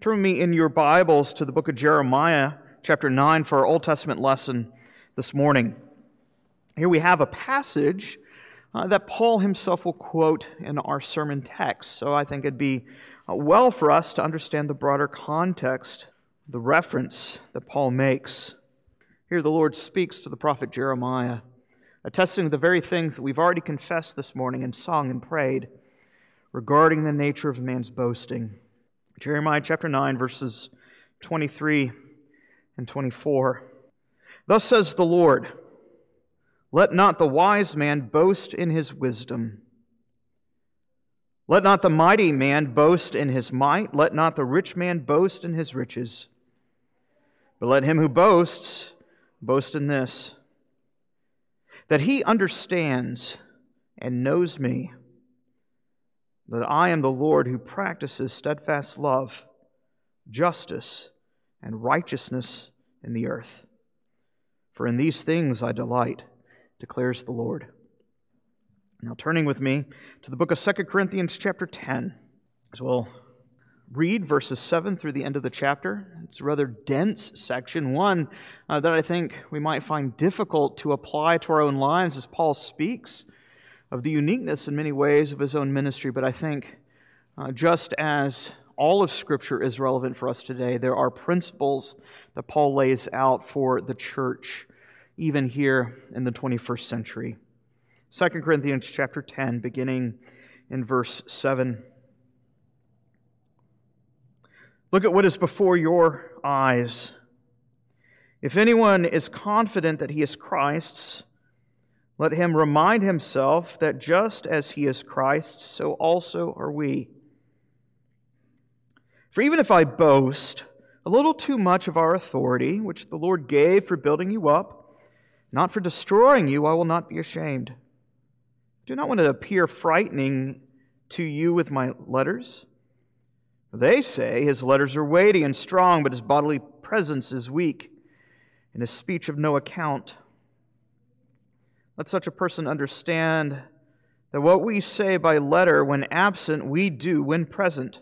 Turn me in your Bibles to the book of Jeremiah, chapter 9, for our Old Testament lesson this morning. Here we have a passage uh, that Paul himself will quote in our sermon text. So I think it'd be uh, well for us to understand the broader context, the reference that Paul makes. Here the Lord speaks to the prophet Jeremiah, attesting the very things that we've already confessed this morning and sung and prayed regarding the nature of man's boasting. Jeremiah chapter 9, verses 23 and 24. Thus says the Lord Let not the wise man boast in his wisdom. Let not the mighty man boast in his might. Let not the rich man boast in his riches. But let him who boasts boast in this that he understands and knows me that I am the Lord who practices steadfast love, justice, and righteousness in the earth. For in these things I delight, declares the Lord. Now, turning with me to the book of 2 Corinthians, chapter 10, as we'll read verses 7 through the end of the chapter. It's a rather dense section, one uh, that I think we might find difficult to apply to our own lives as Paul speaks of the uniqueness in many ways of his own ministry, but I think uh, just as all of Scripture is relevant for us today, there are principles that Paul lays out for the church, even here in the 21st century. 2 Corinthians chapter 10, beginning in verse 7. Look at what is before your eyes. If anyone is confident that he is Christ's, let him remind himself that just as he is Christ, so also are we. For even if I boast a little too much of our authority, which the Lord gave for building you up, not for destroying you, I will not be ashamed. I do not want to appear frightening to you with my letters. They say his letters are weighty and strong, but his bodily presence is weak, and his speech of no account. Let such a person understand that what we say by letter when absent, we do when present.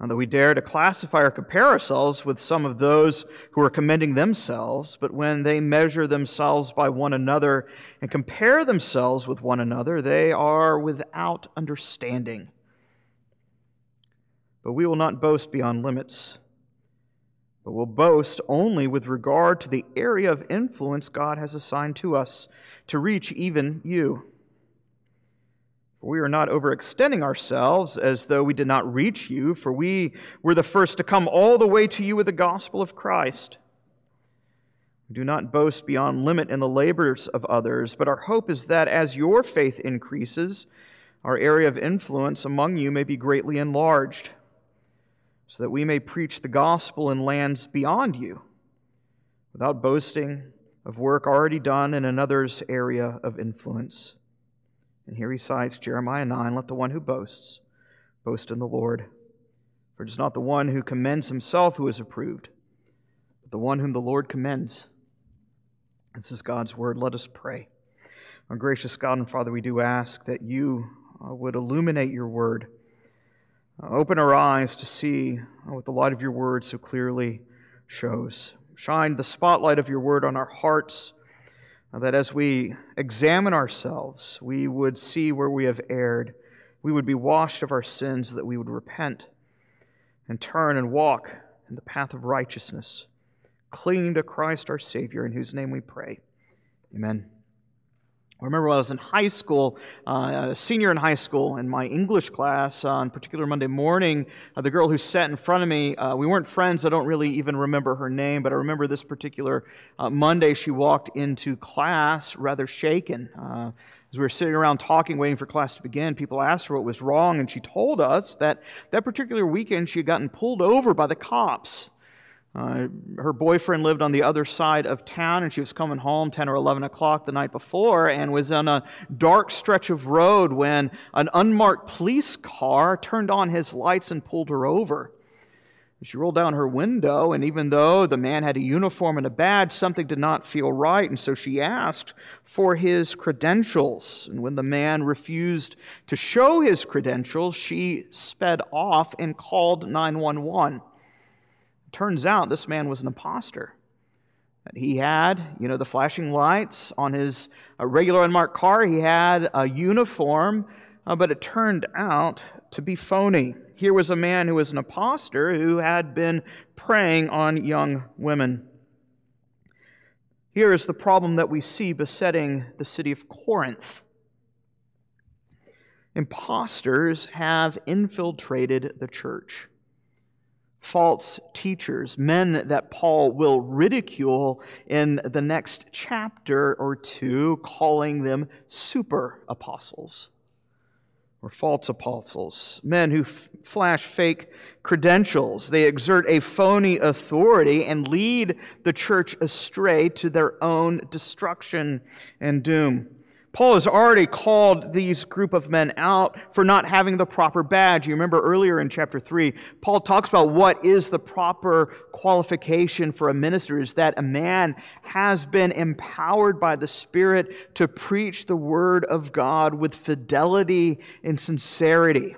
Not that we dare to classify or compare ourselves with some of those who are commending themselves, but when they measure themselves by one another and compare themselves with one another, they are without understanding. But we will not boast beyond limits but will boast only with regard to the area of influence God has assigned to us to reach even you. For we are not overextending ourselves as though we did not reach you, for we were the first to come all the way to you with the gospel of Christ. We do not boast beyond limit in the labors of others, but our hope is that as your faith increases, our area of influence among you may be greatly enlarged so that we may preach the gospel in lands beyond you, without boasting of work already done in another's area of influence. And here he cites Jeremiah 9 Let the one who boasts boast in the Lord. For it is not the one who commends himself who is approved, but the one whom the Lord commends. This is God's word. Let us pray. Our gracious God and Father, we do ask that you uh, would illuminate your word open our eyes to see what the light of your word so clearly shows. Shine the spotlight of your word on our hearts, that as we examine ourselves, we would see where we have erred. We would be washed of our sins, that we would repent and turn and walk in the path of righteousness, clinging to Christ our Savior, in whose name we pray. Amen. I remember when I was in high school, uh, a senior in high school, in my English class on particular Monday morning, uh, the girl who sat in front of me, uh, we weren't friends. I don't really even remember her name, but I remember this particular uh, Monday she walked into class rather shaken. Uh, as we were sitting around talking, waiting for class to begin, people asked her what was wrong, and she told us that that particular weekend she had gotten pulled over by the cops. Uh, her boyfriend lived on the other side of town, and she was coming home 10 or 11 o'clock the night before and was on a dark stretch of road when an unmarked police car turned on his lights and pulled her over. She rolled down her window, and even though the man had a uniform and a badge, something did not feel right, and so she asked for his credentials. And when the man refused to show his credentials, she sped off and called 911. Turns out this man was an impostor. He had, you know, the flashing lights on his uh, regular unmarked car. He had a uniform, uh, but it turned out to be phony. Here was a man who was an impostor who had been preying on young women. Here is the problem that we see besetting the city of Corinth. Impostors have infiltrated the church. False teachers, men that Paul will ridicule in the next chapter or two, calling them super apostles or false apostles, men who f- flash fake credentials. They exert a phony authority and lead the church astray to their own destruction and doom. Paul has already called these group of men out for not having the proper badge. You remember earlier in chapter 3, Paul talks about what is the proper qualification for a minister is that a man has been empowered by the Spirit to preach the word of God with fidelity and sincerity.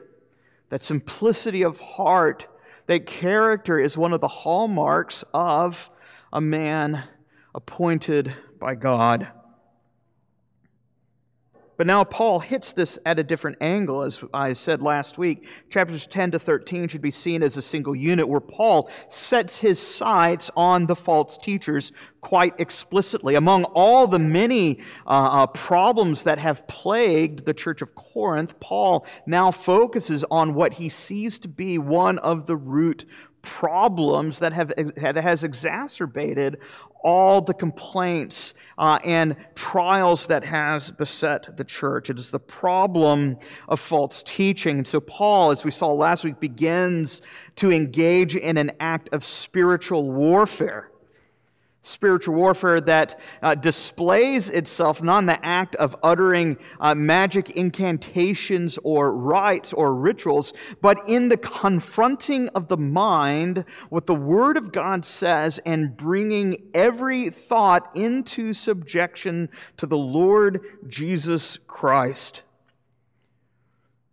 That simplicity of heart, that character is one of the hallmarks of a man appointed by God. But now Paul hits this at a different angle, as I said last week. Chapters 10 to 13 should be seen as a single unit where Paul sets his sights on the false teachers quite explicitly. Among all the many uh, uh, problems that have plagued the church of Corinth, Paul now focuses on what he sees to be one of the root problems that, have, that has exacerbated all the complaints uh, and trials that has beset the church. It is the problem of false teaching. And so Paul, as we saw last week, begins to engage in an act of spiritual warfare spiritual warfare that uh, displays itself not in the act of uttering uh, magic incantations or rites or rituals, but in the confronting of the mind, what the Word of God says, and bringing every thought into subjection to the Lord Jesus Christ.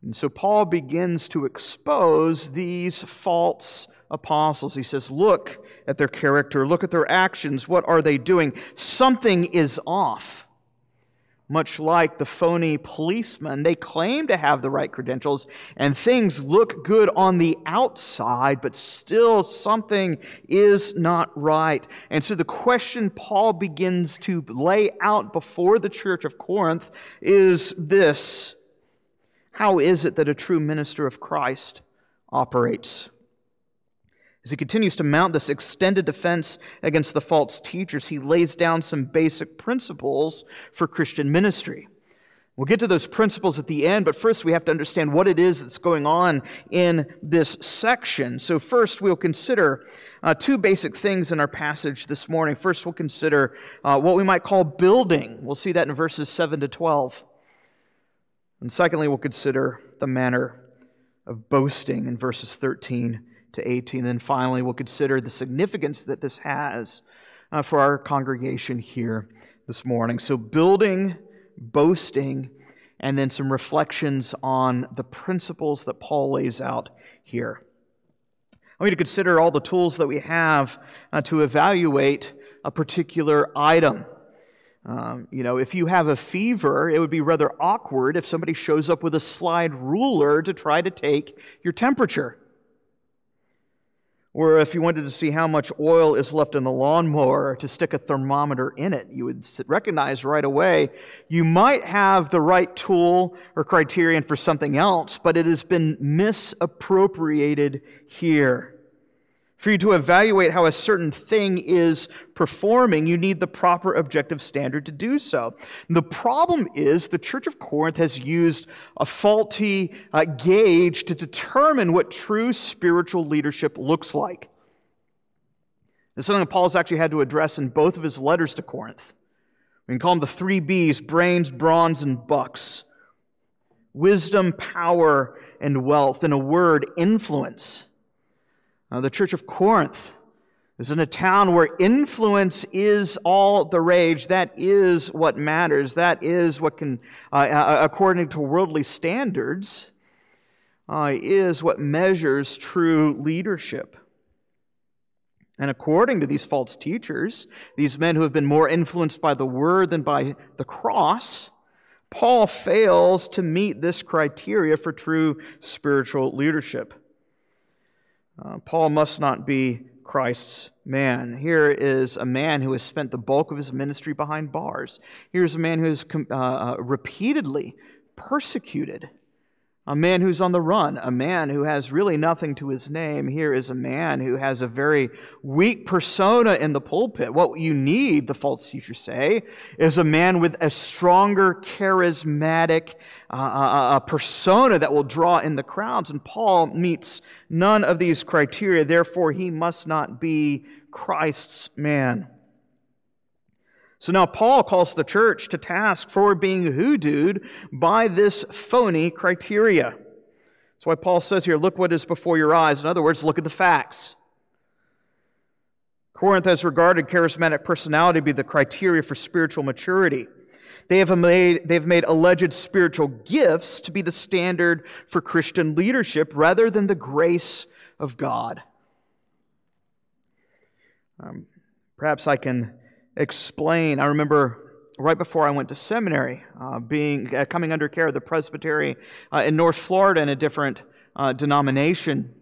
And so Paul begins to expose these false apostles. He says, Look at their character, look at their actions. What are they doing? Something is off. Much like the phony policeman, they claim to have the right credentials and things look good on the outside, but still something is not right. And so the question Paul begins to lay out before the church of Corinth is this How is it that a true minister of Christ operates? As he continues to mount this extended defense against the false teachers, he lays down some basic principles for Christian ministry. We'll get to those principles at the end, but first we have to understand what it is that's going on in this section. So, first, we'll consider uh, two basic things in our passage this morning. First, we'll consider uh, what we might call building. We'll see that in verses 7 to 12. And secondly, we'll consider the manner of boasting in verses 13 to 18. And finally, we'll consider the significance that this has uh, for our congregation here this morning. So, building, boasting, and then some reflections on the principles that Paul lays out here. I want you to consider all the tools that we have uh, to evaluate a particular item. Um, you know, if you have a fever, it would be rather awkward if somebody shows up with a slide ruler to try to take your temperature. Or if you wanted to see how much oil is left in the lawnmower to stick a thermometer in it, you would recognize right away you might have the right tool or criterion for something else, but it has been misappropriated here. For you to evaluate how a certain thing is performing, you need the proper objective standard to do so. the problem is the Church of Corinth has used a faulty uh, gauge to determine what true spiritual leadership looks like. It's something that Paul's actually had to address in both of his letters to Corinth. We can call them the three B's brains, bronze, and bucks wisdom, power, and wealth. In a word, influence. Uh, the church of Corinth is in a town where influence is all the rage. That is what matters. That is what can, uh, uh, according to worldly standards, uh, is what measures true leadership. And according to these false teachers, these men who have been more influenced by the word than by the cross, Paul fails to meet this criteria for true spiritual leadership. Uh, Paul must not be Christ's man. Here is a man who has spent the bulk of his ministry behind bars. Here's a man who uh, uh, repeatedly persecuted a man who's on the run, a man who has really nothing to his name. Here is a man who has a very weak persona in the pulpit. What you need, the false teachers say, is a man with a stronger, charismatic uh, uh, uh, persona that will draw in the crowds. And Paul meets none of these criteria. Therefore, he must not be Christ's man. So now Paul calls the church to task for being hoodooed by this phony criteria. That's why Paul says here, look what is before your eyes. In other words, look at the facts. Corinth has regarded charismatic personality to be the criteria for spiritual maturity. They have, made, they have made alleged spiritual gifts to be the standard for Christian leadership rather than the grace of God. Um, perhaps I can explain. I remember right before I went to seminary, uh, being uh, coming under care of the presbytery uh, in North Florida in a different uh, denomination.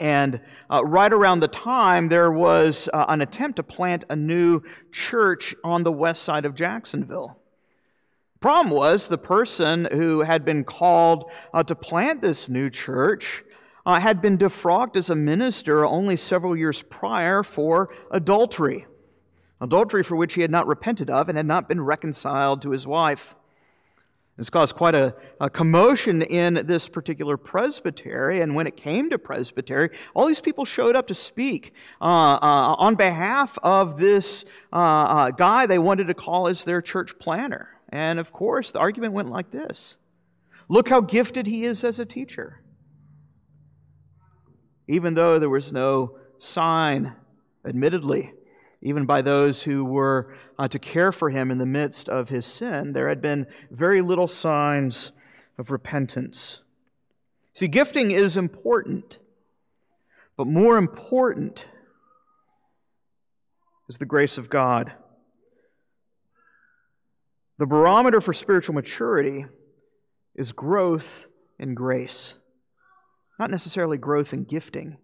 And uh, right around the time, there was uh, an attempt to plant a new church on the west side of Jacksonville. Problem was, the person who had been called to plant this new church had been defrocked as a minister only several years prior for adultery adultery for which he had not repented of and had not been reconciled to his wife. This caused quite a, a, commotion in this particular presbytery. And when it came to presbytery, all these people showed up to speak uh, uh, on behalf of this uh, uh guy they wanted to call as their church planter. And of course, the argument went like this Look how gifted he is as a teacher. Even though there was no sign, admittedly, even by those who were uh, to care for him in the midst of his sin, there had been very little signs of repentance. See, gifting is important, but more important is the grace of God. The barometer for spiritual maturity is growth in grace, not necessarily growth in gifting.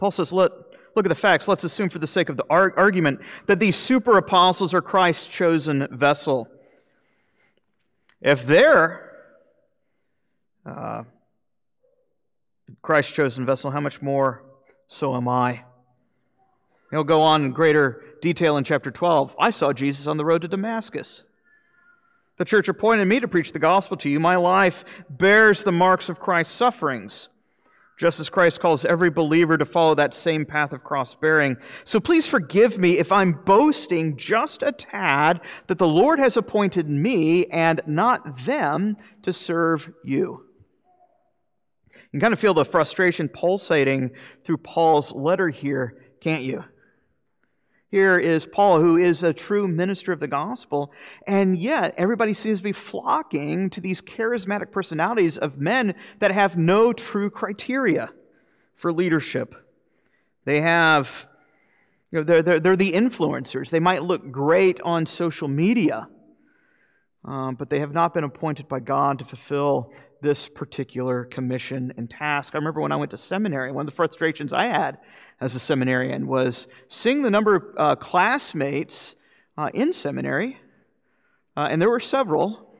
Paul says, Look, look at the facts. Let's assume, for the sake of the argument, that these super apostles are Christ's chosen vessel. If they're uh, Christ's chosen vessel, how much more so am I? He'll go on in greater detail in chapter 12. I saw Jesus on the road to Damascus. The church appointed me to preach the gospel to you. My life bears the marks of Christ's sufferings just as Christ calls every believer to follow that same path of cross bearing. So please forgive me if I'm boasting just a tad that the Lord has appointed me and not them to serve you. You can kind of feel the frustration pulsating through Paul's letter here, can't you? Here is Paul, who is a true minister of the gospel, and yet everybody seems to be flocking to these charismatic personalities of men that have no true criteria for leadership. They have, you know, they're, they're, they're the influencers. They might look great on social media, um, but they have not been appointed by God to fulfill this particular commission and task. I remember when I went to seminary, one of the frustrations I had as a seminarian was seeing the number of uh, classmates uh, in seminary, uh, and there were several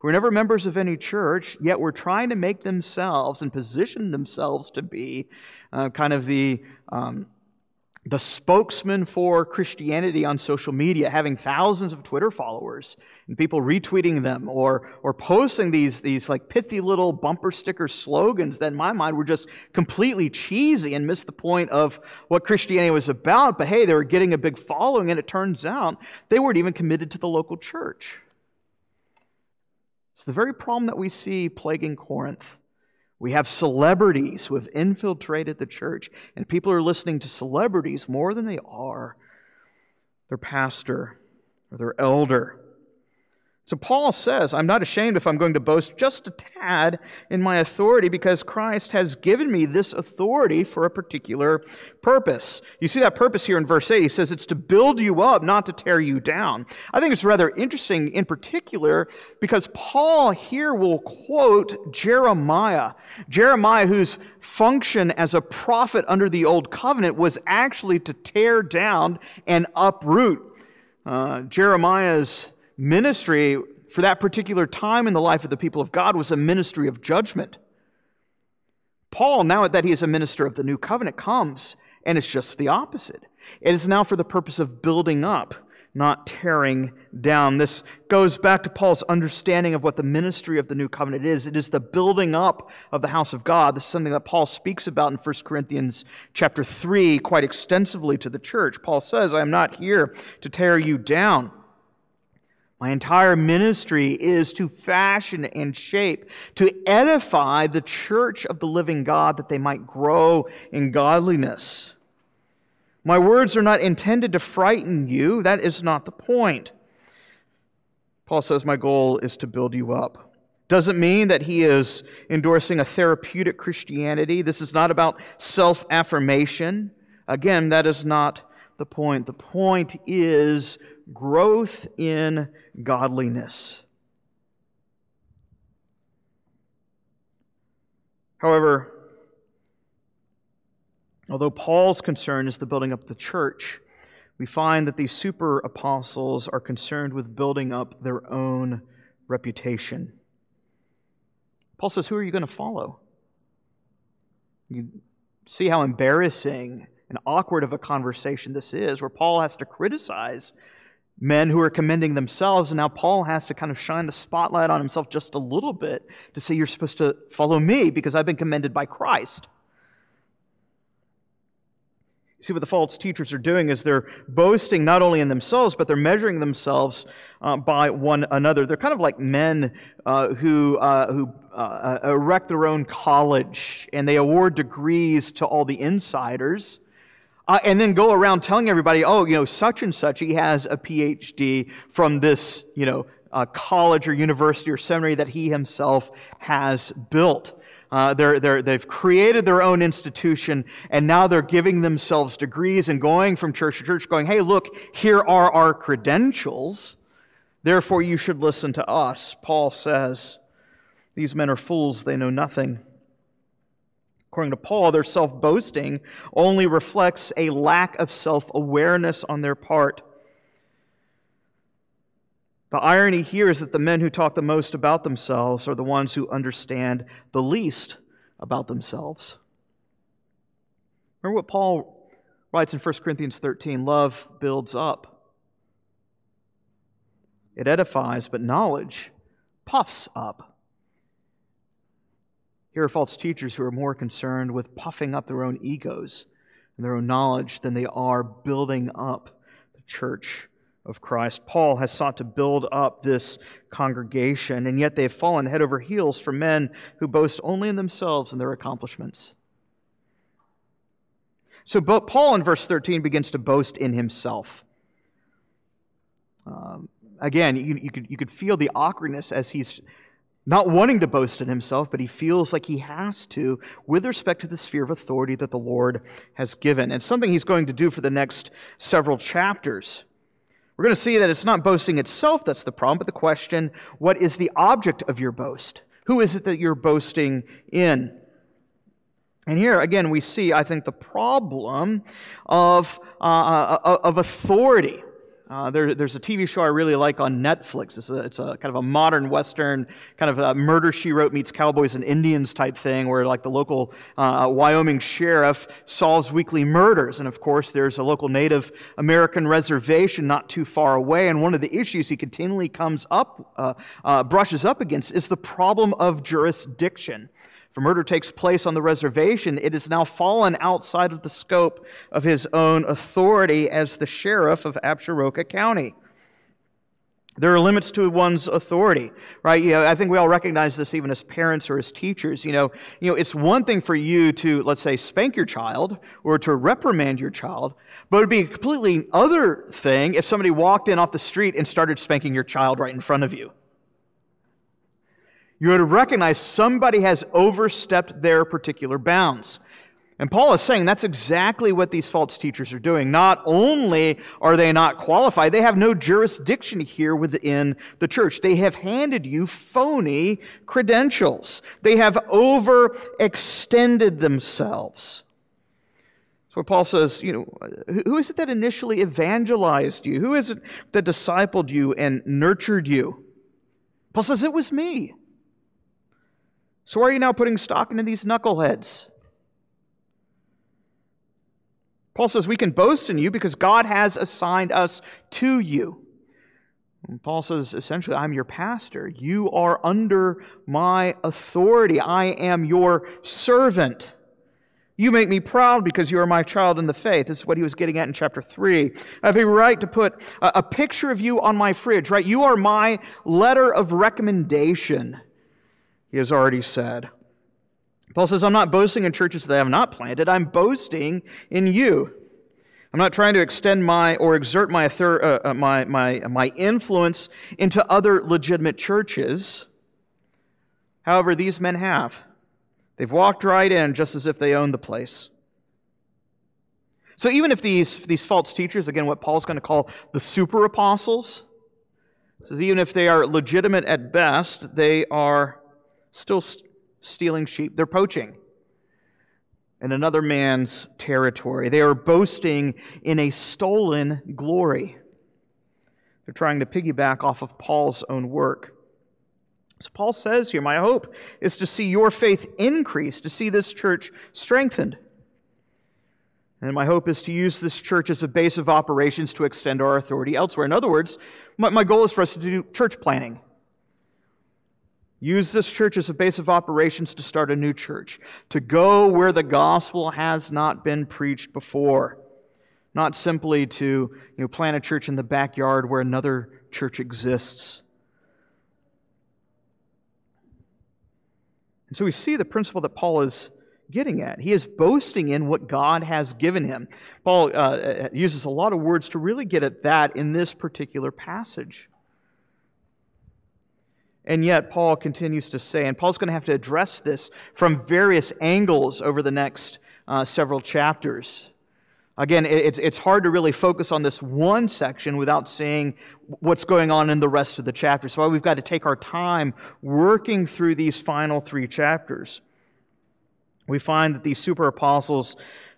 who were never members of any church, yet were trying to make themselves and position themselves to be uh, kind of the um, the spokesman for Christianity on social media, having thousands of Twitter followers and people retweeting them or, or posting these, these like pithy little bumper sticker slogans that in my mind were just completely cheesy and missed the point of what Christianity was about. But hey, they were getting a big following, and it turns out they weren't even committed to the local church. It's the very problem that we see plaguing Corinth. We have celebrities who have infiltrated the church, and people are listening to celebrities more than they are their pastor or their elder. So Paul says, I'm not ashamed if I'm going to boast just a tad in my authority because Christ has given me this authority for a particular purpose. You see that purpose here in verse 8. He says it's to build you up, not to tear you down. I think it's rather interesting in particular because Paul here will quote Jeremiah. Jeremiah, whose function as a prophet under the old covenant was actually to tear down and uproot. Uh, Jeremiah's ministry for that particular time in the life of the people of God was a ministry of judgment. Paul, now that he is a minister of the new covenant, comes and it's just the opposite. It is now for the purpose of building up, not tearing down. This goes back to Paul's understanding of what the ministry of the new covenant is. It is the building up of the house of God. This is something that Paul speaks about in 1 Corinthians chapter 3 quite extensively to the church. Paul says, I am not here to tear you down my entire ministry is to fashion and shape, to edify the church of the living God that they might grow in godliness. My words are not intended to frighten you. That is not the point. Paul says, My goal is to build you up. Doesn't mean that he is endorsing a therapeutic Christianity. This is not about self affirmation. Again, that is not the point. The point is growth in godliness. However, although Paul's concern is the building up the church, we find that these super apostles are concerned with building up their own reputation. Paul says, Who are you going to follow? You see how embarrassing and awkward of a conversation this is, where Paul has to criticize men who are commending themselves. And now Paul has to kind of shine the spotlight on himself just a little bit to say, You're supposed to follow me because I've been commended by Christ. You see, what the false teachers are doing is they're boasting not only in themselves, but they're measuring themselves uh, by one another. They're kind of like men uh, who, uh, who uh, erect their own college and they award degrees to all the insiders uh, and then go around telling everybody, oh, you know, such and such, he has a PhD from this, you know, uh, college or university or seminary that he himself has built. Uh, they're, they've created their own institution, and now they're giving themselves degrees and going from church to church, going, hey, look, here are our credentials. Therefore, you should listen to us. Paul says, These men are fools, they know nothing. According to Paul, their self boasting only reflects a lack of self awareness on their part. The irony here is that the men who talk the most about themselves are the ones who understand the least about themselves. Remember what Paul writes in 1 Corinthians 13 love builds up, it edifies, but knowledge puffs up. Here are false teachers who are more concerned with puffing up their own egos and their own knowledge than they are building up the church of Christ. Paul has sought to build up this congregation, and yet they have fallen head over heels for men who boast only in themselves and their accomplishments. So Paul in verse 13 begins to boast in himself. Um, again, you, you, could, you could feel the awkwardness as he's not wanting to boast in himself, but he feels like he has to with respect to the sphere of authority that the Lord has given. And something he's going to do for the next several chapters. We're going to see that it's not boasting itself that's the problem, but the question what is the object of your boast? Who is it that you're boasting in? And here, again, we see, I think, the problem of, uh, uh of authority. Uh, there, there's a TV show I really like on Netflix. It's a, it's a kind of a modern Western, kind of a murder she wrote meets cowboys and Indians type thing, where like the local uh, Wyoming sheriff solves weekly murders. And of course, there's a local Native American reservation not too far away. And one of the issues he continually comes up, uh, uh brushes up against, is the problem of jurisdiction. A murder takes place on the reservation, it has now fallen outside of the scope of his own authority as the sheriff of Absaroka County. There are limits to one's authority, right? You know, I think we all recognize this even as parents or as teachers. You know, you know, it's one thing for you to, let's say, spank your child or to reprimand your child, but it would be a completely other thing if somebody walked in off the street and started spanking your child right in front of you. You would recognize somebody has overstepped their particular bounds. And Paul is saying that's exactly what these false teachers are doing. Not only are they not qualified, they have no jurisdiction here within the church. They have handed you phony credentials. They have overextended themselves. So Paul says, you know, who is it that initially evangelized you? Who is it that discipled you and nurtured you? Paul says, it was me. So why are you now putting stock into these knuckleheads? Paul says we can boast in you because God has assigned us to you. And Paul says essentially, I'm your pastor. You are under my authority. I am your servant. You make me proud because you are my child in the faith. This is what he was getting at in chapter 3. I have a right to put a, a picture of you on my fridge, right? You are my letter of recommendation, he has already said. Paul says, I'm not boasting in churches that I have not planted, I'm boasting in you. I'm not trying to extend my or exert my, uh, uh, my, my, my influence into other legitimate churches. However, these men have. They've walked right in just as if they owned the place. So even if these, these false teachers, again, what Paul's going to call the super apostles, says even if they are legitimate at best, they are still stealing sheep. They're poaching in another man's territory. They are boasting in a stolen glory. They're trying to piggyback off of Paul's own work. So Paul says here, My hope is to see your faith increase, to see this church strengthened. And my hope is to use this church as a base of operations to extend our authority elsewhere. In other words, my, my goal is for us to do church planting. Use this church as a base of operations to start a new church, to go where the gospel has not been preached before. Not simply to you know, plant a church in the backyard where another church exists. And so we see the principle that Paul is getting at. He is boasting in what God has given him. Paul uh, uh uses a lot of words to really get at that in this particular passage. And yet, Paul continues to say, and Paul's going to have to address this from various angles over the next uh, several chapters. Again, it's, it's hard to really focus on this one section without seeing what's going on in the rest of the chapter. So we've got to take our time working through these final three chapters. We find that these super apostles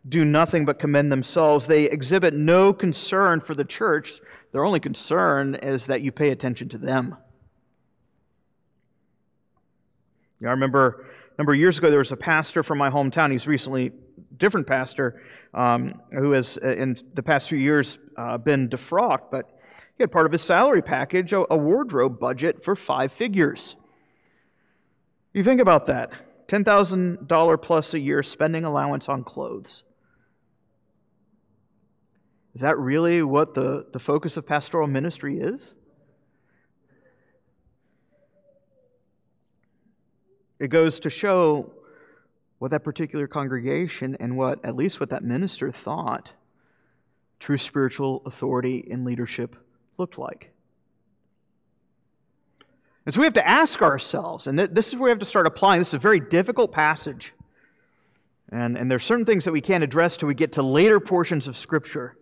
do nothing but commend themselves. They exhibit no concern for the church. Their only concern is that you pay attention to them. You know, I remember a number of years ago, there was a pastor from my hometown. He's recently different pastor um, who has, uh, in the past few years, uh, been defrocked, but he had part of his salary package a, a wardrobe budget for five figures. You think about that $10,000 plus a year spending allowance on clothes. Is that really what the, the focus of pastoral ministry is? It goes to show what that particular congregation and what, at least what that minister thought, true spiritual authority and leadership looked like. And so we have to ask ourselves, and this is where we have to start applying. This is a very difficult passage. And, and there's certain things that we can't address till we get to later portions of Scripture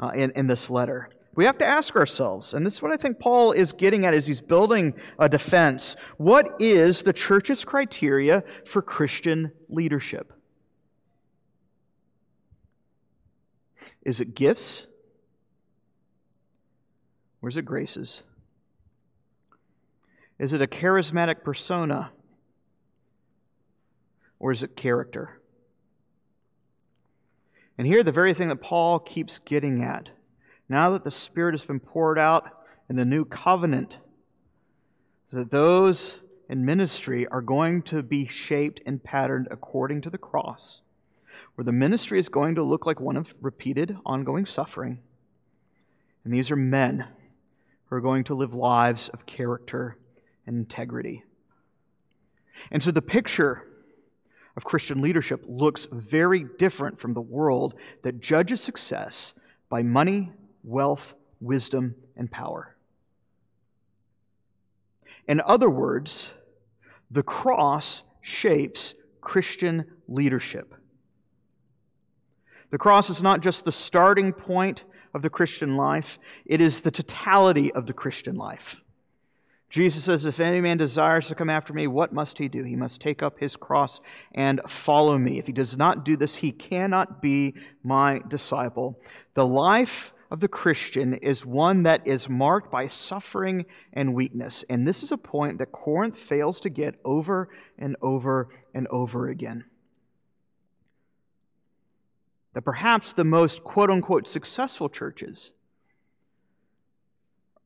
uh, in, in this letter we have to ask ourselves, and this is what I think Paul is getting at as he's building a defense. What is the church's criteria for Christian leadership? Is it gifts? Or is it graces? Is it a charismatic persona? Or is it character? And here, the very thing that Paul keeps getting at now that the Spirit has been poured out in the new covenant, that those in ministry are going to be shaped and patterned according to the cross, where the ministry is going to look like one of repeated, ongoing suffering. And these are men who are going to live lives of character and integrity. And so the picture of Christian leadership looks very different from the world that judges success by money, wealth, wisdom, and power. In other words, the cross shapes Christian leadership. The cross is not just the starting point of the Christian life, it is the totality of the Christian life. Jesus says, If any man desires to come after me, what must he do? He must take up his cross and follow me. If he does not do this, he cannot be my disciple. The life of the Christian is one that is marked by suffering and weakness. And this is a point that Corinth fails to get over and over and over again. That perhaps the most quote unquote successful churches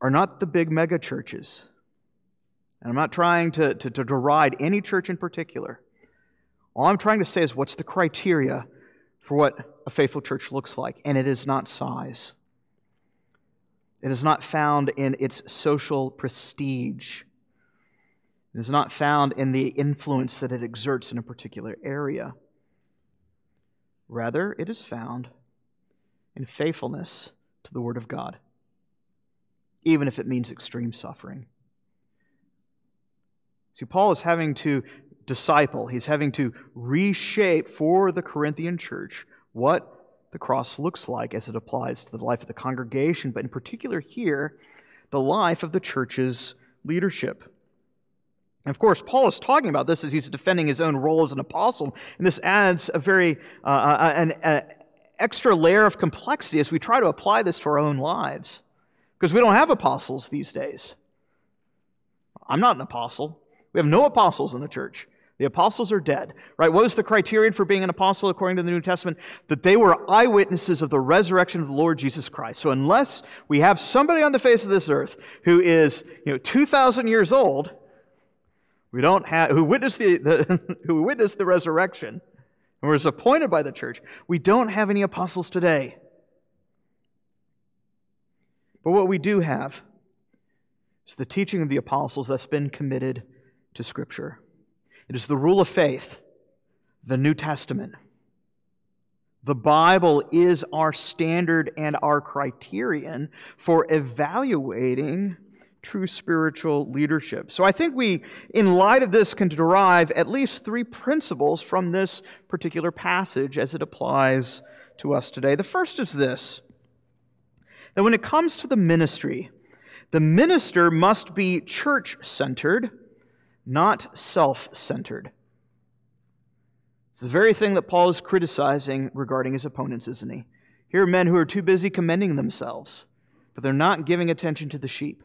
are not the big mega churches and I'm not trying to, to, to deride any church in particular. All I'm trying to say is what's the criteria for what a faithful church looks like? And it is not size. It is not found in its social prestige. It is not found in the influence that it exerts in a particular area. Rather, it is found in faithfulness to the Word of God, even if it means extreme suffering. See, Paul is having to disciple, he's having to reshape for the Corinthian church what the cross looks like as it applies to the life of the congregation, but in particular here, the life of the church's leadership. And of course, Paul is talking about this as he's defending his own role as an apostle, and this adds a very uh, uh an, an extra layer of complexity as we try to apply this to our own lives, because we don't have apostles these days. I'm not an apostle. We have no apostles in the church. The apostles are dead, right? What was the criterion for being an apostle according to the New Testament? That they were eyewitnesses of the resurrection of the Lord Jesus Christ. So unless we have somebody on the face of this earth who is, you know, 2,000 years old, we don't have, who witnessed the, the who witnessed the resurrection and was appointed by the church, we don't have any apostles today. But what we do have is the teaching of the apostles that's been committed to Scripture. It is the rule of faith, the New Testament. The Bible is our standard and our criterion for evaluating true spiritual leadership. So I think we, in light of this, can derive at least three principles from this particular passage as it applies to us today. The first is this that when it comes to the ministry, the minister must be church centered not self centered. It's the very thing that Paul is criticizing regarding his opponents, isn't he? Here are men who are too busy commending themselves, but they're not giving attention to the sheep.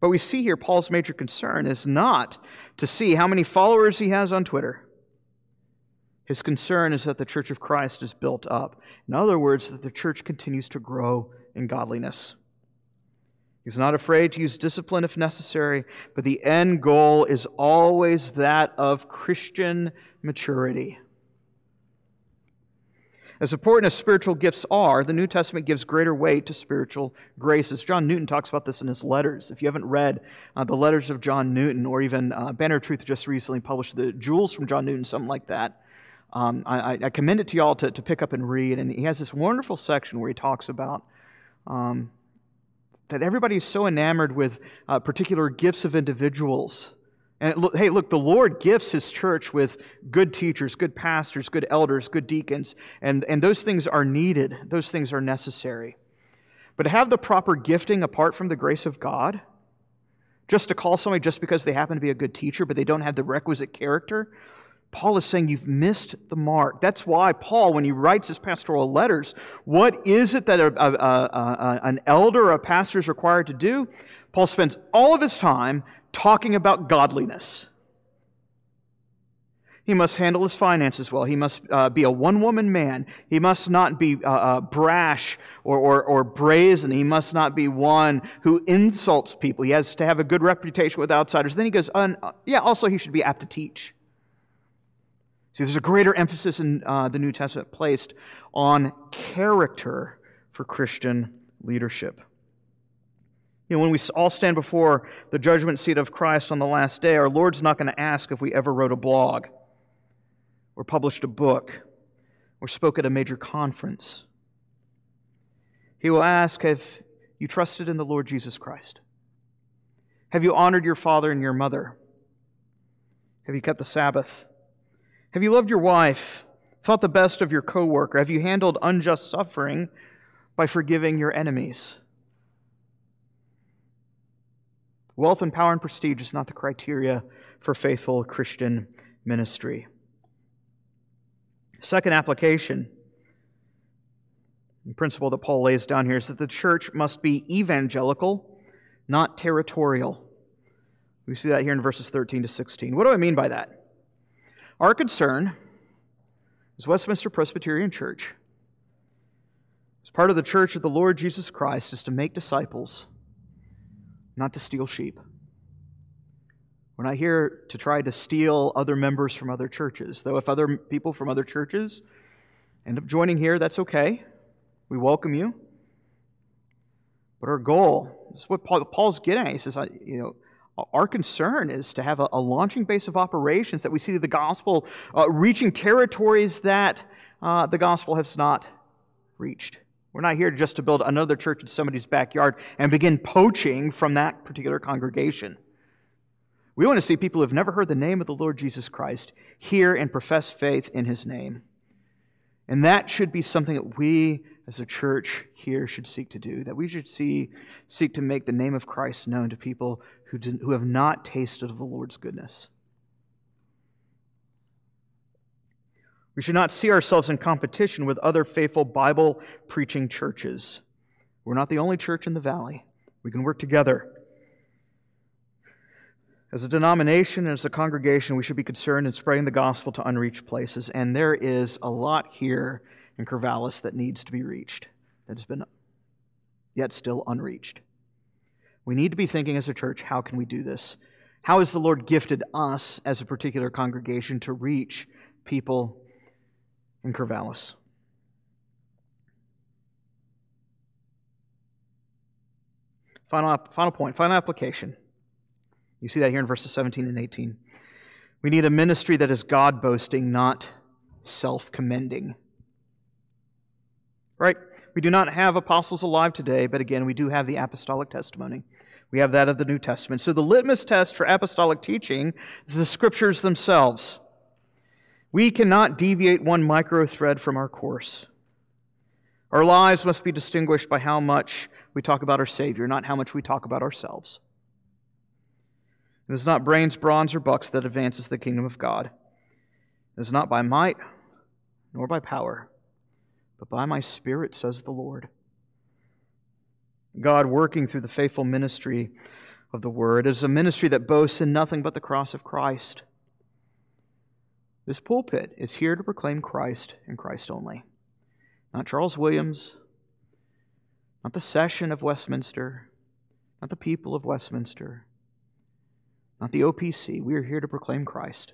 But we see here Paul's major concern is not to see how many followers he has on Twitter. His concern is that the church of Christ is built up. In other words, that the church continues to grow in godliness. He's not afraid to use discipline if necessary, but the end goal is always that of Christian maturity. As important as spiritual gifts are, the New Testament gives greater weight to spiritual graces. John Newton talks about this in his letters. If you haven't read uh, the letters of John Newton, or even uh, Banner Truth just recently published the Jewels from John Newton, something like that, um, I, I, commend it to y'all to, to pick up and read. And he has this wonderful section where he talks about um, that everybody is so enamored with uh, particular gifts of individuals. And hey, look, the Lord gifts His church with good teachers, good pastors, good elders, good deacons, and, and those things are needed, those things are necessary. But to have the proper gifting apart from the grace of God, just to call somebody just because they happen to be a good teacher, but they don't have the requisite character, Paul is saying you've missed the mark. That's why Paul, when he writes his pastoral letters, what is it that a, a, a, an elder or a pastor is required to do? Paul spends all of his time talking about godliness. He must handle his finances well. He must uh, be a one woman man. He must not be uh, uh, brash or, or, or, brazen. He must not be one who insults people. He has to have a good reputation with outsiders. Then he goes, uh, yeah, also he should be apt to teach. See, there's a greater emphasis in uh, the New Testament placed on character for Christian leadership. You know, when we all stand before the judgment seat of Christ on the last day, our Lord's not going to ask if we ever wrote a blog or published a book or spoke at a major conference. He will ask, Have you trusted in the Lord Jesus Christ? Have you honored your father and your mother? Have you kept the Sabbath? Have you loved your wife, thought the best of your coworker? Have you handled unjust suffering by forgiving your enemies? Wealth and power and prestige is not the criteria for faithful Christian ministry. Second application, the principle that Paul lays down here is that the church must be evangelical, not territorial. We see that here in verses 13 to 16. What do I mean by that? Our concern as Westminster Presbyterian Church, as part of the church of the Lord Jesus Christ, is to make disciples not to steal sheep. We're not here to try to steal other members from other churches, though if other people from other churches end up joining here, that's okay. We welcome you. But our goal, this is what Paul's getting at. He says, you know, our concern is to have a, a launching base of operations that we see the gospel uh, reaching territories that uh, the gospel has not reached. We're not here just to build another church in somebody's backyard and begin poaching from that particular congregation. We want to see people who have never heard the name of the Lord Jesus Christ hear and profess faith in his name. And that should be something that we as a church here should seek to do, that we should see, seek to make the name of Christ known to people who, who have not tasted of the Lord's goodness. We should not see ourselves in competition with other faithful Bible preaching churches. We're not the only church in the valley. We can work together. As a denomination and as a congregation, we should be concerned in spreading the gospel to unreached places. And there is a lot here in Corvallis that needs to be reached, that has been yet still unreached. We need to be thinking as a church how can we do this? How has the Lord gifted us as a particular congregation to reach people in Corvallis. Final, final point, final application. You see that here in verses 17 and 18. We need a ministry that is God boasting, not self commending. Right? We do not have apostles alive today, but again, we do have the apostolic testimony. We have that of the New Testament. So the litmus test for apostolic teaching is the scriptures themselves. We cannot deviate one micro thread from our course. Our lives must be distinguished by how much we talk about our Savior, not how much we talk about ourselves. It is not brains, bronze, or bucks that advances the kingdom of God. It is not by might nor by power, but by my Spirit, says the Lord. God working through the faithful ministry of the Word is a ministry that boasts in nothing but the cross of Christ. This pulpit is here to proclaim Christ and Christ only. Not Charles Williams, not the session of Westminster, not the people of Westminster, not the OPC. We are here to proclaim Christ.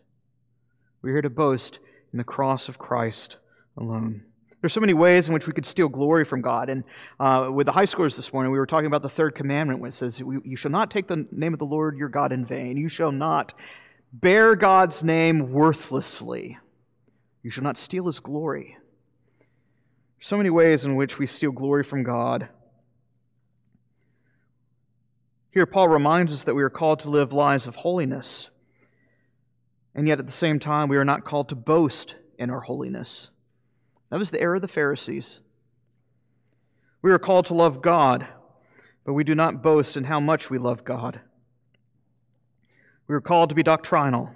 We're here to boast in the cross of Christ alone. There's so many ways in which we could steal glory from God. And uh, with the high scores this morning, we were talking about the third commandment, which says, You shall not take the name of the Lord your God in vain. You shall not bear God's name worthlessly. You shall not steal his glory. So many ways in which we steal glory from God. Here, Paul reminds us that we are called to live lives of holiness, and yet at the same time, we are not called to boast in our holiness. That was the error of the Pharisees. We are called to love God, but we do not boast in how much we love God. We are called to be doctrinal.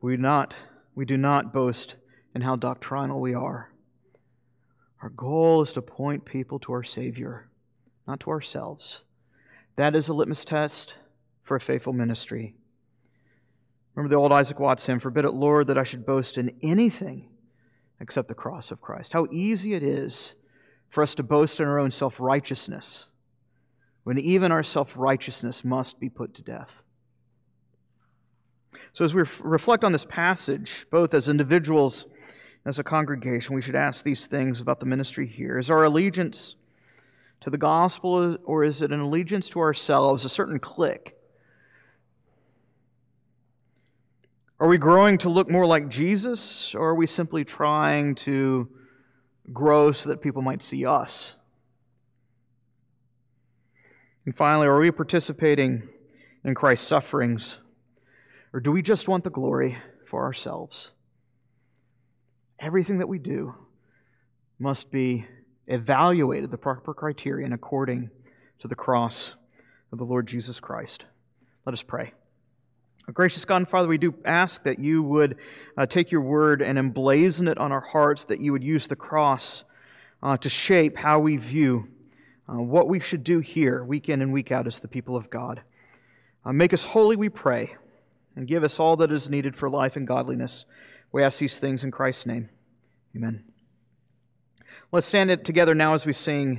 We, not, we do not boast in how doctrinal we are. Our goal is to point people to our Savior, not to ourselves. That is a litmus test for a faithful ministry. Remember the old Isaac Watts hymn, Forbid it, Lord, that I should boast in anything except the cross of Christ. How easy it is for us to boast in our own self righteousness when even our self righteousness must be put to death. So, as we reflect on this passage, both as individuals and as a congregation, we should ask these things about the ministry here. Is our allegiance to the gospel, or is it an allegiance to ourselves, a certain clique? Are we growing to look more like Jesus, or are we simply trying to grow so that people might see us? And finally, are we participating in Christ's sufferings, or do we just want the glory for ourselves? Everything that we do must be evaluated, the proper criterion, according to the cross of the Lord Jesus Christ. Let us pray. Gracious God and Father, we do ask that you would uh, take your word and emblazon it on our hearts, that you would use the cross uh, to shape how we view uh, what we should do here, week in and week out, as the people of God. Uh, make us holy, we pray, and give us all that is needed for life and godliness. We ask these things in Christ's name. Amen. Let's stand it together now as we sing